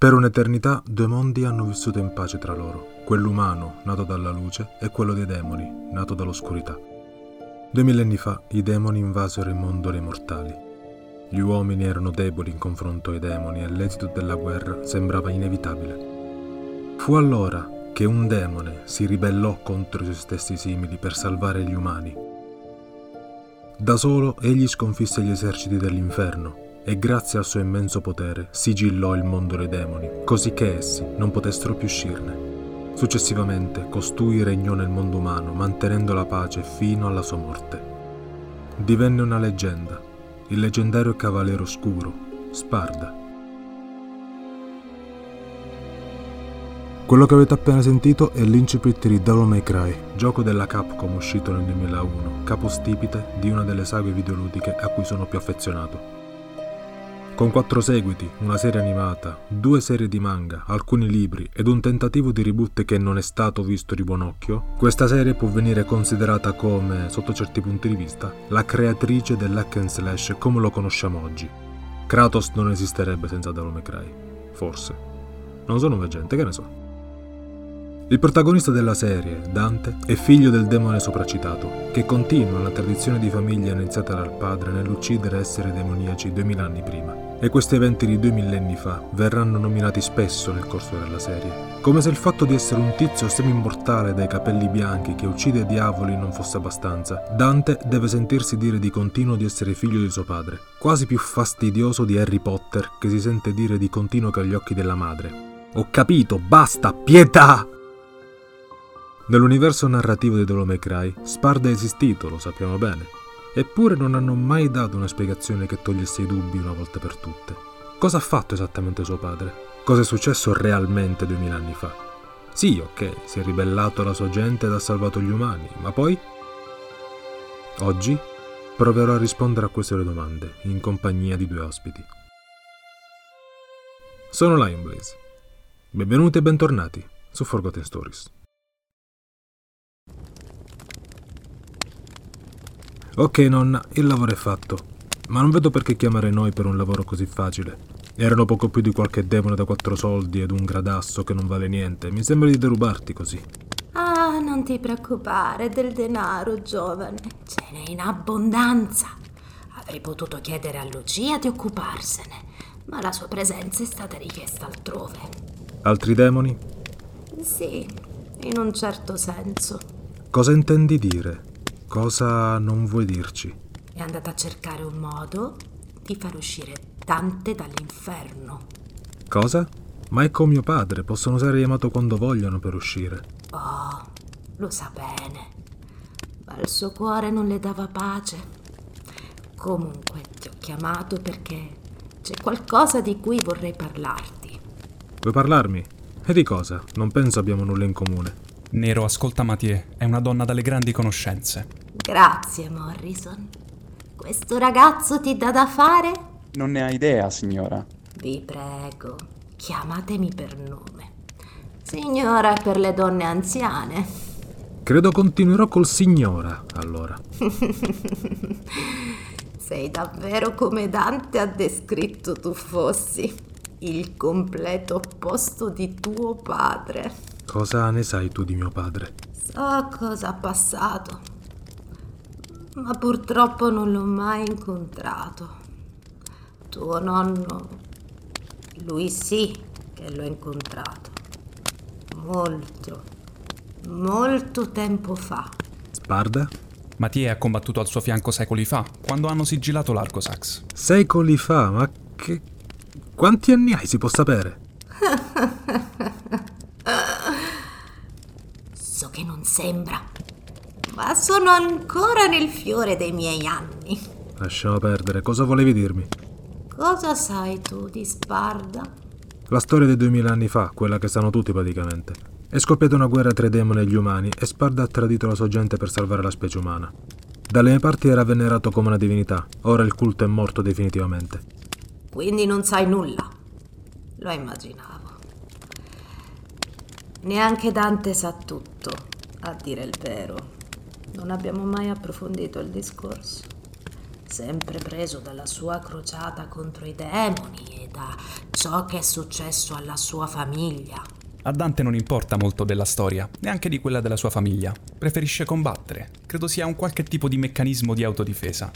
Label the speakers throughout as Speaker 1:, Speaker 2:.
Speaker 1: Per un'eternità due mondi hanno vissuto in pace tra loro, quello umano, nato dalla luce, e quello dei demoni, nato dall'oscurità. Due millenni fa i demoni invasero il mondo dei mortali. Gli uomini erano deboli in confronto ai demoni e l'esito della guerra sembrava inevitabile. Fu allora che un demone si ribellò contro i suoi stessi simili per salvare gli umani. Da solo egli sconfisse gli eserciti dell'inferno e grazie al suo immenso potere sigillò il mondo dei demoni, così che essi non potessero più uscirne. Successivamente costui regnò nel mondo umano, mantenendo la pace fino alla sua morte. Divenne una leggenda, il leggendario cavaliere oscuro, Sparda. Quello che avete appena sentito è l'incipit di Devil May Cry, gioco della Capcom uscito nel 2001, capostipite di una delle saghe videoludiche a cui sono più affezionato. Con quattro seguiti, una serie animata, due serie di manga, alcuni libri ed un tentativo di reboot che non è stato visto di buon occhio, questa serie può venire considerata come, sotto certi punti di vista, la creatrice dell'hack and slash come lo conosciamo oggi. Kratos non esisterebbe senza Devil May Cry. Forse. Non sono veggente, che ne so. Il protagonista della serie, Dante, è figlio del demone sopracitato, che continua la tradizione di famiglia iniziata dal padre nell'uccidere esseri demoniaci duemila anni prima. E questi eventi di due millenni fa verranno nominati spesso nel corso della serie, come se il fatto di essere un tizio semi-immortale dai capelli bianchi che uccide diavoli non fosse abbastanza. Dante deve sentirsi dire di continuo di essere figlio di suo padre, quasi più fastidioso di Harry Potter che si sente dire di continuo che agli occhi della madre. Ho capito, basta, pietà! Nell'universo narrativo di May Cry, Spard è esistito, lo sappiamo bene, eppure non hanno mai dato una spiegazione che togliesse i dubbi una volta per tutte. Cosa ha fatto esattamente suo padre? Cosa è successo realmente duemila anni fa? Sì, ok, si è ribellato alla sua gente ed ha salvato gli umani, ma poi? Oggi proverò a rispondere a queste domande, in compagnia di due ospiti. Sono Lion Blaze. Benvenuti e bentornati su Forgotten Stories. Ok nonna, il lavoro è fatto, ma non vedo perché chiamare noi per un lavoro così facile. Erano poco più di qualche demone da quattro soldi ed un gradasso che non vale niente. Mi sembra di derubarti così.
Speaker 2: Ah, non ti preoccupare del denaro, giovane. Ce n'è in abbondanza. Avrei potuto chiedere a Lucia di occuparsene, ma la sua presenza è stata richiesta altrove.
Speaker 1: Altri demoni?
Speaker 2: Sì, in un certo senso.
Speaker 1: Cosa intendi dire? Cosa non vuoi dirci?
Speaker 2: È andata a cercare un modo di far uscire Dante dall'inferno.
Speaker 1: Cosa? Ma è con mio padre, possono usare Yamato quando vogliono per uscire.
Speaker 2: Oh, lo sa bene. Ma il suo cuore non le dava pace. Comunque ti ho chiamato perché c'è qualcosa di cui vorrei parlarti.
Speaker 1: Vuoi parlarmi? E di cosa? Non penso abbiamo nulla in comune.
Speaker 3: Nero, ascolta Mathieu, è una donna dalle grandi conoscenze.
Speaker 2: Grazie, Morrison. Questo ragazzo ti dà da fare?
Speaker 4: Non ne ha idea, signora.
Speaker 2: Vi prego, chiamatemi per nome. Signora per le donne anziane.
Speaker 1: Credo continuerò col signora, allora.
Speaker 2: Sei davvero come Dante ha descritto tu fossi, il completo opposto di tuo padre.
Speaker 1: Cosa ne sai tu di mio padre?
Speaker 2: So cosa ha passato, ma purtroppo non l'ho mai incontrato. Tuo nonno, lui sì che l'ho incontrato. Molto, molto tempo fa.
Speaker 1: Sparda?
Speaker 3: Mattia ha combattuto al suo fianco secoli fa, quando hanno sigillato l'Arcosax.
Speaker 1: Secoli fa? Ma che... Quanti anni hai, si può sapere?
Speaker 2: che non sembra, ma sono ancora nel fiore dei miei anni.
Speaker 1: Lasciamo perdere, cosa volevi dirmi?
Speaker 2: Cosa sai tu di Sparda?
Speaker 1: La storia dei duemila anni fa, quella che sanno tutti praticamente. È scoppiata una guerra tra i demoni e gli umani e Sparda ha tradito la sua gente per salvare la specie umana. Dalle mie parti era venerato come una divinità, ora il culto è morto definitivamente.
Speaker 2: Quindi non sai nulla. Lo immaginavo. Neanche Dante sa tutto. A dire il vero, non abbiamo mai approfondito il discorso. sempre preso dalla sua crociata contro i demoni e da ciò che è successo alla sua famiglia.
Speaker 3: A Dante non importa molto della storia, neanche di quella della sua famiglia. Preferisce combattere. Credo sia un qualche tipo di meccanismo di autodifesa.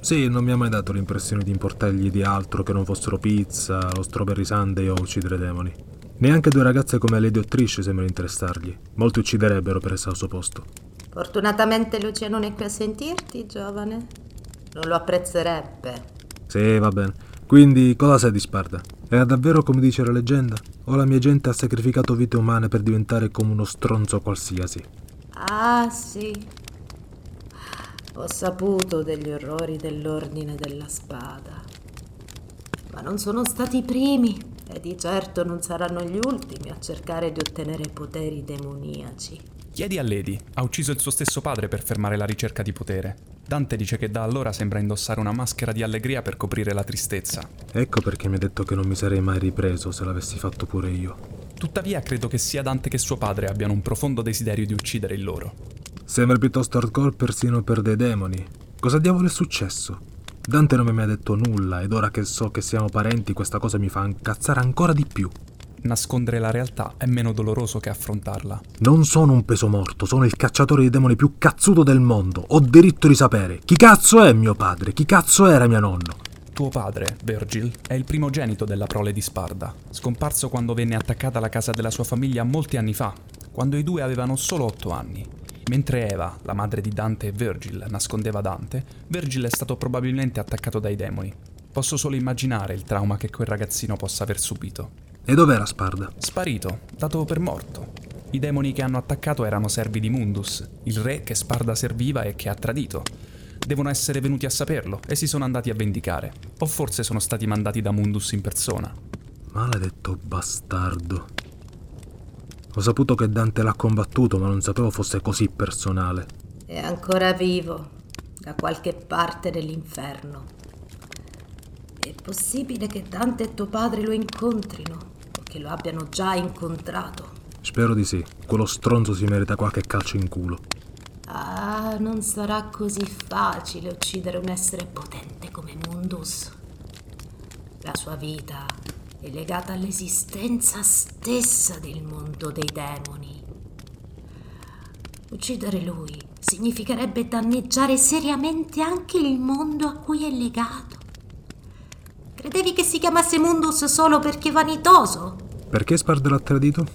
Speaker 1: Sì, non mi ha mai dato l'impressione di importargli di altro che non fossero pizza, lo strawberry sundae o uccidere demoni. Neanche due ragazze come Lady Trish sembrano interessargli. Molti ucciderebbero per essere al suo posto.
Speaker 2: Fortunatamente Lucia non è qui a sentirti, giovane. Non lo apprezzerebbe.
Speaker 1: Sì, va bene. Quindi cosa sai di Sparda? Era davvero come dice la leggenda? O la mia gente ha sacrificato vite umane per diventare come uno stronzo qualsiasi?
Speaker 2: Ah, sì. Ho saputo degli orrori dell'ordine della spada. Ma non sono stati i primi e di certo non saranno gli ultimi a cercare di ottenere poteri demoniaci.
Speaker 3: Chiedi a Lady, ha ucciso il suo stesso padre per fermare la ricerca di potere. Dante dice che da allora sembra indossare una maschera di allegria per coprire la tristezza.
Speaker 1: Ecco perché mi ha detto che non mi sarei mai ripreso se l'avessi fatto pure io.
Speaker 3: Tuttavia credo che sia Dante che suo padre abbiano un profondo desiderio di uccidere il loro.
Speaker 1: Sembra piuttosto hardcore persino per dei demoni. Cosa diavolo è successo? Dante non mi ha mai detto nulla ed ora che so che siamo parenti questa cosa mi fa incazzare ancora di più.
Speaker 3: Nascondere la realtà è meno doloroso che affrontarla.
Speaker 1: Non sono un peso morto, sono il cacciatore di demoni più cazzuto del mondo. Ho diritto di sapere chi cazzo è mio padre, chi cazzo era mio nonno.
Speaker 3: Tuo padre, Virgil, è il primogenito della prole di Sparda, scomparso quando venne attaccata la casa della sua famiglia molti anni fa, quando i due avevano solo otto anni. Mentre Eva, la madre di Dante e Virgil, nascondeva Dante, Virgil è stato probabilmente attaccato dai demoni. Posso solo immaginare il trauma che quel ragazzino possa aver subito.
Speaker 1: E dov'era Sparda?
Speaker 3: Sparito, dato per morto. I demoni che hanno attaccato erano servi di Mundus, il re che Sparda serviva e che ha tradito. Devono essere venuti a saperlo e si sono andati a vendicare. O forse sono stati mandati da Mundus in persona.
Speaker 1: Maledetto bastardo. Ho saputo che Dante l'ha combattuto, ma non sapevo fosse così personale.
Speaker 2: È ancora vivo, da qualche parte dell'inferno. È possibile che Dante e tuo padre lo incontrino, o che lo abbiano già incontrato.
Speaker 1: Spero di sì. Quello stronzo si merita qualche calcio in culo.
Speaker 2: Ah, non sarà così facile uccidere un essere potente come Mundus. La sua vita è legata all'esistenza stessa del mondo dei demoni. Uccidere lui significherebbe danneggiare seriamente anche il mondo a cui è legato. Credevi che si chiamasse Mundus solo perché vanitoso?
Speaker 1: Perché Sparda l'ha tradito?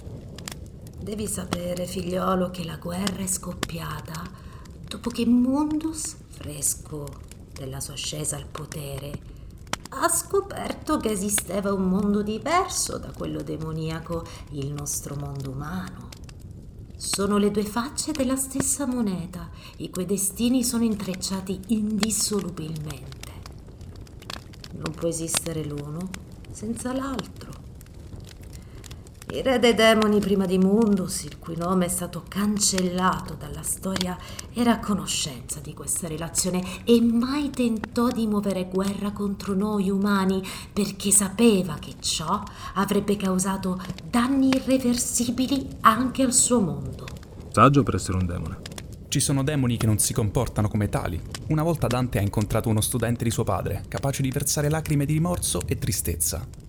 Speaker 2: Devi sapere, figliolo, che la guerra è scoppiata dopo che Mundus, fresco della sua ascesa al potere, ha scoperto che esisteva un mondo diverso da quello demoniaco, il nostro mondo umano. Sono le due facce della stessa moneta, i cui destini sono intrecciati indissolubilmente. Non può esistere l'uno senza l'altro. Il re dei demoni prima di Mundus, il cui nome è stato cancellato dalla storia, era a conoscenza di questa relazione e mai tentò di muovere guerra contro noi umani perché sapeva che ciò avrebbe causato danni irreversibili anche al suo mondo.
Speaker 1: Saggio per essere un demone.
Speaker 3: Ci sono demoni che non si comportano come tali. Una volta Dante ha incontrato uno studente di suo padre, capace di versare lacrime di rimorso e tristezza.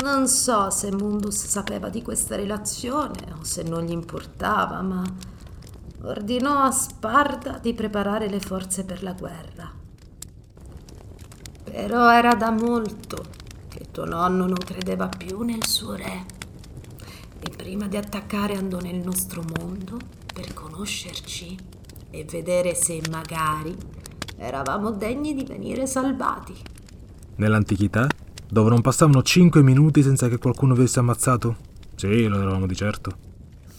Speaker 2: Non so se Mundus sapeva di questa relazione o se non gli importava, ma ordinò a Sparda di preparare le forze per la guerra. Però era da molto che tuo nonno non credeva più nel suo re e prima di attaccare andò nel nostro mondo per conoscerci e vedere se magari eravamo degni di venire salvati.
Speaker 1: Nell'antichità? Dove non passavano 5 minuti senza che qualcuno avesse ammazzato? Sì, lo eravamo di certo.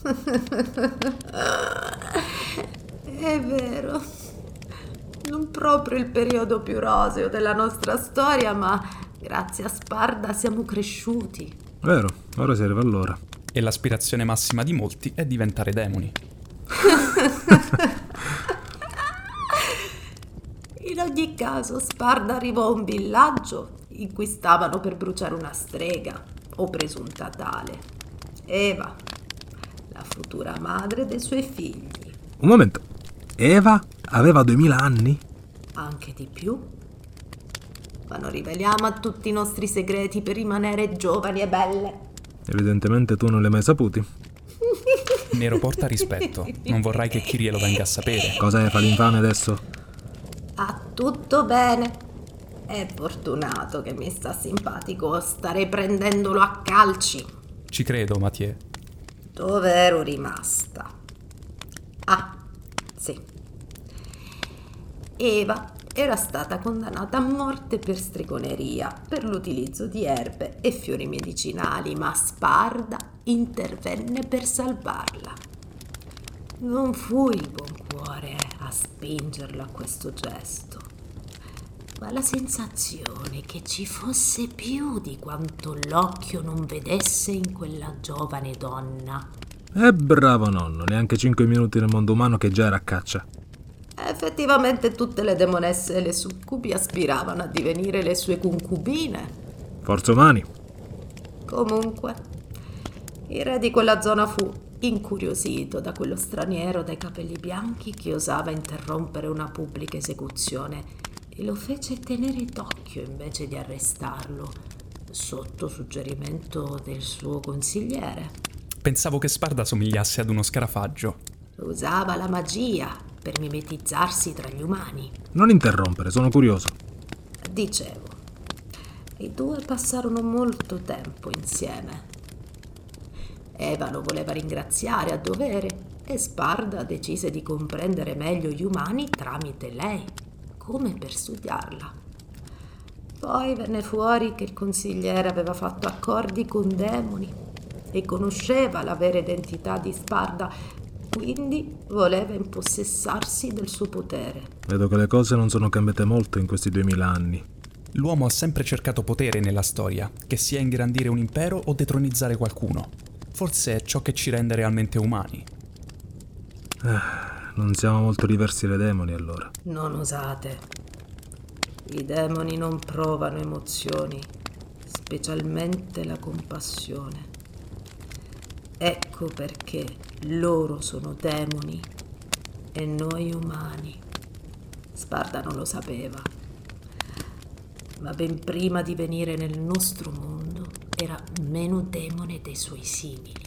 Speaker 2: È vero. Non proprio il periodo più roseo della nostra storia, ma grazie a Sparda siamo cresciuti.
Speaker 1: Vero, ora si arriva all'ora.
Speaker 3: E l'aspirazione massima di molti è diventare demoni.
Speaker 2: In ogni caso, Sparda arrivò a un villaggio in cui stavano per bruciare una strega, o presunta tale. Eva, la futura madre dei suoi figli.
Speaker 1: Un momento. Eva aveva 2000 anni?
Speaker 2: Anche di più. Ma non riveliamo a tutti i nostri segreti per rimanere giovani e belle.
Speaker 1: Evidentemente tu non li hai mai saputi.
Speaker 3: Nero porta rispetto. Non vorrai che Kirie lo venga a sapere.
Speaker 1: Cosa è, fa l'infame adesso?
Speaker 2: Ah, tutto bene. È fortunato che mi sta simpatico. Starei prendendolo a calci.
Speaker 3: Ci credo, Mathieu.
Speaker 2: Dove ero rimasta? Ah, sì. Eva era stata condannata a morte per stregoneria, per l'utilizzo di erbe e fiori medicinali, ma Sparda intervenne per salvarla. Non fu il buon cuore a spingerlo a questo gesto, ma la sensazione che ci fosse più di quanto l'occhio non vedesse in quella giovane donna.
Speaker 1: Eh bravo nonno, neanche cinque minuti nel mondo umano che già era a caccia.
Speaker 2: Effettivamente tutte le demonesse e le succubi aspiravano a divenire le sue concubine.
Speaker 1: Forza umani.
Speaker 2: Comunque, il re di quella zona fu incuriosito da quello straniero dai capelli bianchi che osava interrompere una pubblica esecuzione e lo fece tenere d'occhio invece di arrestarlo, sotto suggerimento del suo consigliere.
Speaker 3: Pensavo che Sparda somigliasse ad uno scarafaggio.
Speaker 2: Usava la magia per mimetizzarsi tra gli umani.
Speaker 1: Non interrompere, sono curioso.
Speaker 2: Dicevo, i due passarono molto tempo insieme. Eva lo voleva ringraziare a dovere e Sparda decise di comprendere meglio gli umani tramite lei, come per studiarla. Poi venne fuori che il consigliere aveva fatto accordi con demoni e conosceva la vera identità di Sparda, quindi voleva impossessarsi del suo potere.
Speaker 1: Vedo che le cose non sono cambiate molto in questi duemila anni.
Speaker 3: L'uomo ha sempre cercato potere nella storia, che sia ingrandire un impero o detronizzare qualcuno. Forse è ciò che ci rende realmente umani.
Speaker 1: Non siamo molto diversi dai demoni allora.
Speaker 2: Non osate. I demoni non provano emozioni, specialmente la compassione. Ecco perché loro sono demoni e noi umani. Sparda non lo sapeva, ma ben prima di venire nel nostro mondo era meno demone dei suoi simili.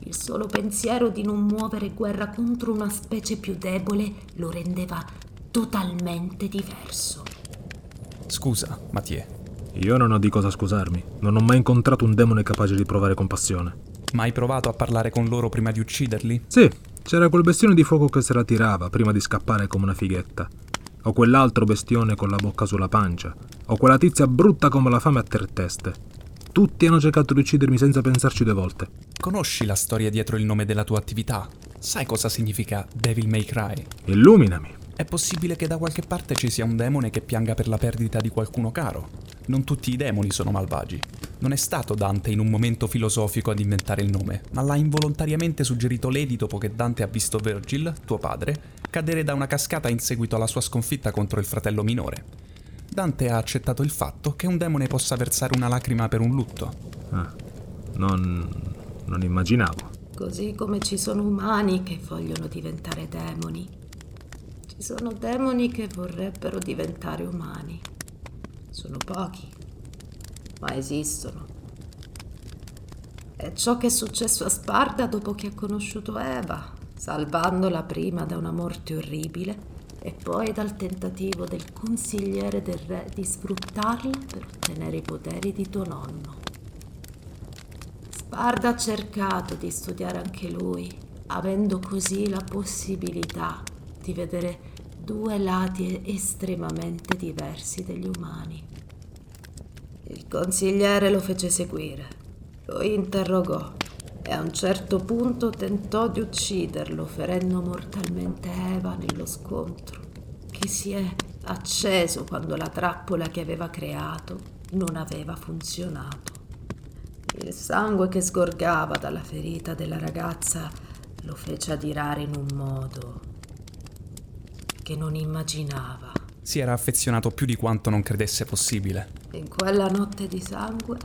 Speaker 2: Il solo pensiero di non muovere guerra contro una specie più debole lo rendeva totalmente diverso.
Speaker 3: Scusa, Mathieu,
Speaker 1: Io non ho di cosa scusarmi. Non ho mai incontrato un demone capace di provare compassione.
Speaker 3: ma hai provato a parlare con loro prima di ucciderli?
Speaker 1: Sì, c'era quel bestione di fuoco che se la tirava prima di scappare come una fighetta. O quell'altro bestione con la bocca sulla pancia. O quella tizia brutta come la fame a tre teste. Tutti hanno cercato di uccidermi senza pensarci due volte.
Speaker 3: Conosci la storia dietro il nome della tua attività? Sai cosa significa Devil May Cry?
Speaker 1: Illuminami.
Speaker 3: È possibile che da qualche parte ci sia un demone che pianga per la perdita di qualcuno caro. Non tutti i demoni sono malvagi. Non è stato Dante in un momento filosofico ad inventare il nome, ma l'ha involontariamente suggerito Lady dopo che Dante ha visto Virgil, tuo padre, cadere da una cascata in seguito alla sua sconfitta contro il fratello minore. Dante ha accettato il fatto che un demone possa versare una lacrima per un lutto.
Speaker 1: Ah, non. Non immaginavo.
Speaker 2: Così come ci sono umani che vogliono diventare demoni. Ci sono demoni che vorrebbero diventare umani. Sono pochi, ma esistono. È ciò che è successo a Sparda dopo che ha conosciuto Eva, salvandola prima da una morte orribile e poi dal tentativo del consigliere del re di sfruttarla per ottenere i poteri di tuo nonno. Sparda ha cercato di studiare anche lui, avendo così la possibilità di vedere due lati estremamente diversi degli umani. Il consigliere lo fece seguire, lo interrogò e a un certo punto tentò di ucciderlo, ferendo mortalmente Eva nello scontro, che si è acceso quando la trappola che aveva creato non aveva funzionato. Il sangue che sgorgava dalla ferita della ragazza lo fece adirare in un modo che non immaginava.
Speaker 3: Si era affezionato più di quanto non credesse possibile.
Speaker 2: In quella notte di sangue,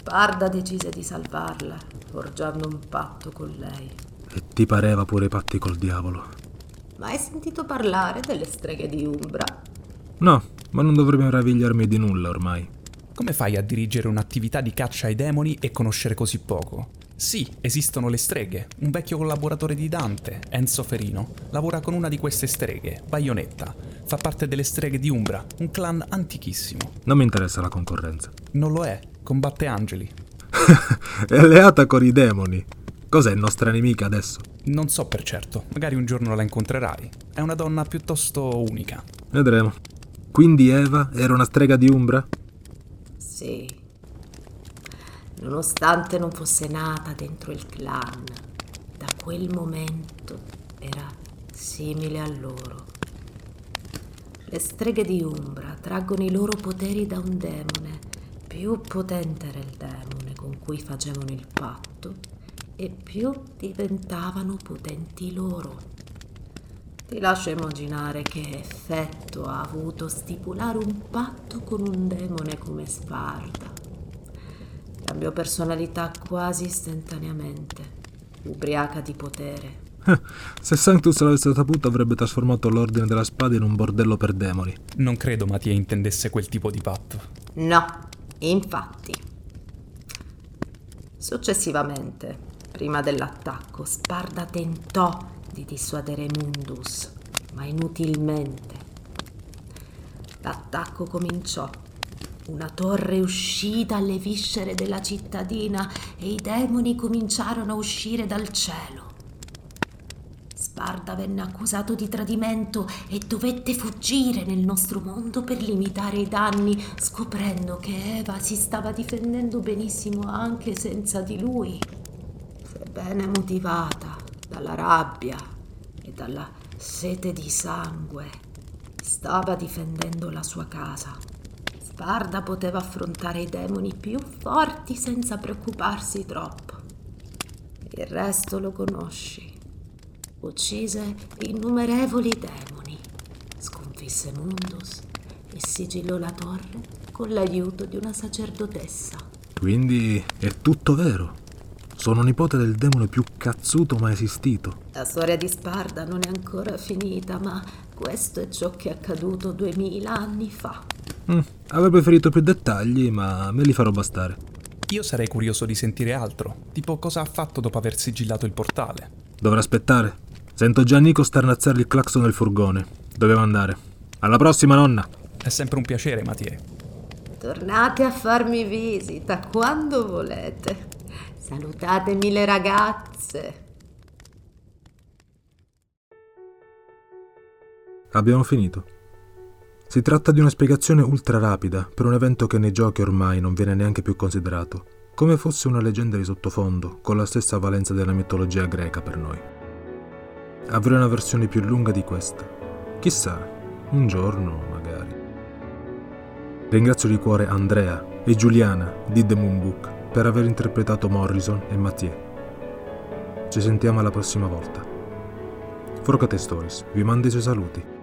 Speaker 2: Sparda decise di salvarla, forgiando un patto con lei.
Speaker 1: E ti pareva pure i patti col diavolo.
Speaker 2: mai sentito parlare delle streghe di Umbra?
Speaker 1: No, ma non dovrei meravigliarmi di nulla ormai.
Speaker 3: Come fai a dirigere un'attività di caccia ai demoni e conoscere così poco? Sì, esistono le streghe. Un vecchio collaboratore di Dante, Enzo Ferino, lavora con una di queste streghe, Baionetta. Fa parte delle streghe di Umbra, un clan antichissimo.
Speaker 1: Non mi interessa la concorrenza.
Speaker 3: Non lo è, combatte angeli.
Speaker 1: È alleata con i demoni. Cos'è nostra nemica adesso?
Speaker 3: Non so per certo, magari un giorno la incontrerai. È una donna piuttosto unica.
Speaker 1: Vedremo. Quindi Eva era una strega di Umbra?
Speaker 2: Sì. Nonostante non fosse nata dentro il clan, da quel momento era simile a loro. Le streghe di Umbra traggono i loro poteri da un demone. Più potente era il demone con cui facevano il patto, e più diventavano potenti loro. Ti lascio immaginare che effetto ha avuto stipulare un patto con un demone come Sparda. Cambiò personalità quasi istantaneamente, ubriaca di potere.
Speaker 1: Se Sanctus l'avesse saputo avrebbe trasformato l'Ordine della Spada in un bordello per demoni.
Speaker 3: Non credo Mattia intendesse quel tipo di patto.
Speaker 2: No, infatti. Successivamente, prima dell'attacco, Sparda tentò di dissuadere Mundus, ma inutilmente. L'attacco cominciò una torre uscì dalle viscere della cittadina e i demoni cominciarono a uscire dal cielo. Sparda venne accusato di tradimento e dovette fuggire nel nostro mondo per limitare i danni, scoprendo che Eva si stava difendendo benissimo anche senza di lui. Sebbene motivata dalla rabbia e dalla sete di sangue, stava difendendo la sua casa. Sparda poteva affrontare i demoni più forti senza preoccuparsi troppo. Il resto lo conosci. Uccise innumerevoli demoni, sconfisse Mundus e sigillò la torre con l'aiuto di una sacerdotessa.
Speaker 1: Quindi è tutto vero. Sono nipote del demone più cazzuto mai esistito.
Speaker 2: La storia di Sparda non è ancora finita, ma questo è ciò che è accaduto duemila anni fa.
Speaker 1: Mm, avrei preferito più dettagli, ma me li farò bastare.
Speaker 3: Io sarei curioso di sentire altro, tipo cosa ha fatto dopo aver sigillato il portale.
Speaker 1: Dovrà aspettare. Sento già Nico starnazzare il clacson del furgone. Dovevo andare. Alla prossima, nonna!
Speaker 3: È sempre un piacere, Mathieu.
Speaker 2: Tornate a farmi visita quando volete. Salutatemi le ragazze.
Speaker 1: Abbiamo finito. Si tratta di una spiegazione ultra rapida per un evento che nei giochi ormai non viene neanche più considerato, come fosse una leggenda di sottofondo con la stessa valenza della mitologia greca per noi. Avrei una versione più lunga di questa. Chissà, un giorno magari. Ringrazio di cuore Andrea e Giuliana di The Moon Book per aver interpretato Morrison e Mathieu. Ci sentiamo alla prossima volta. Forcate Stories vi manda i suoi saluti.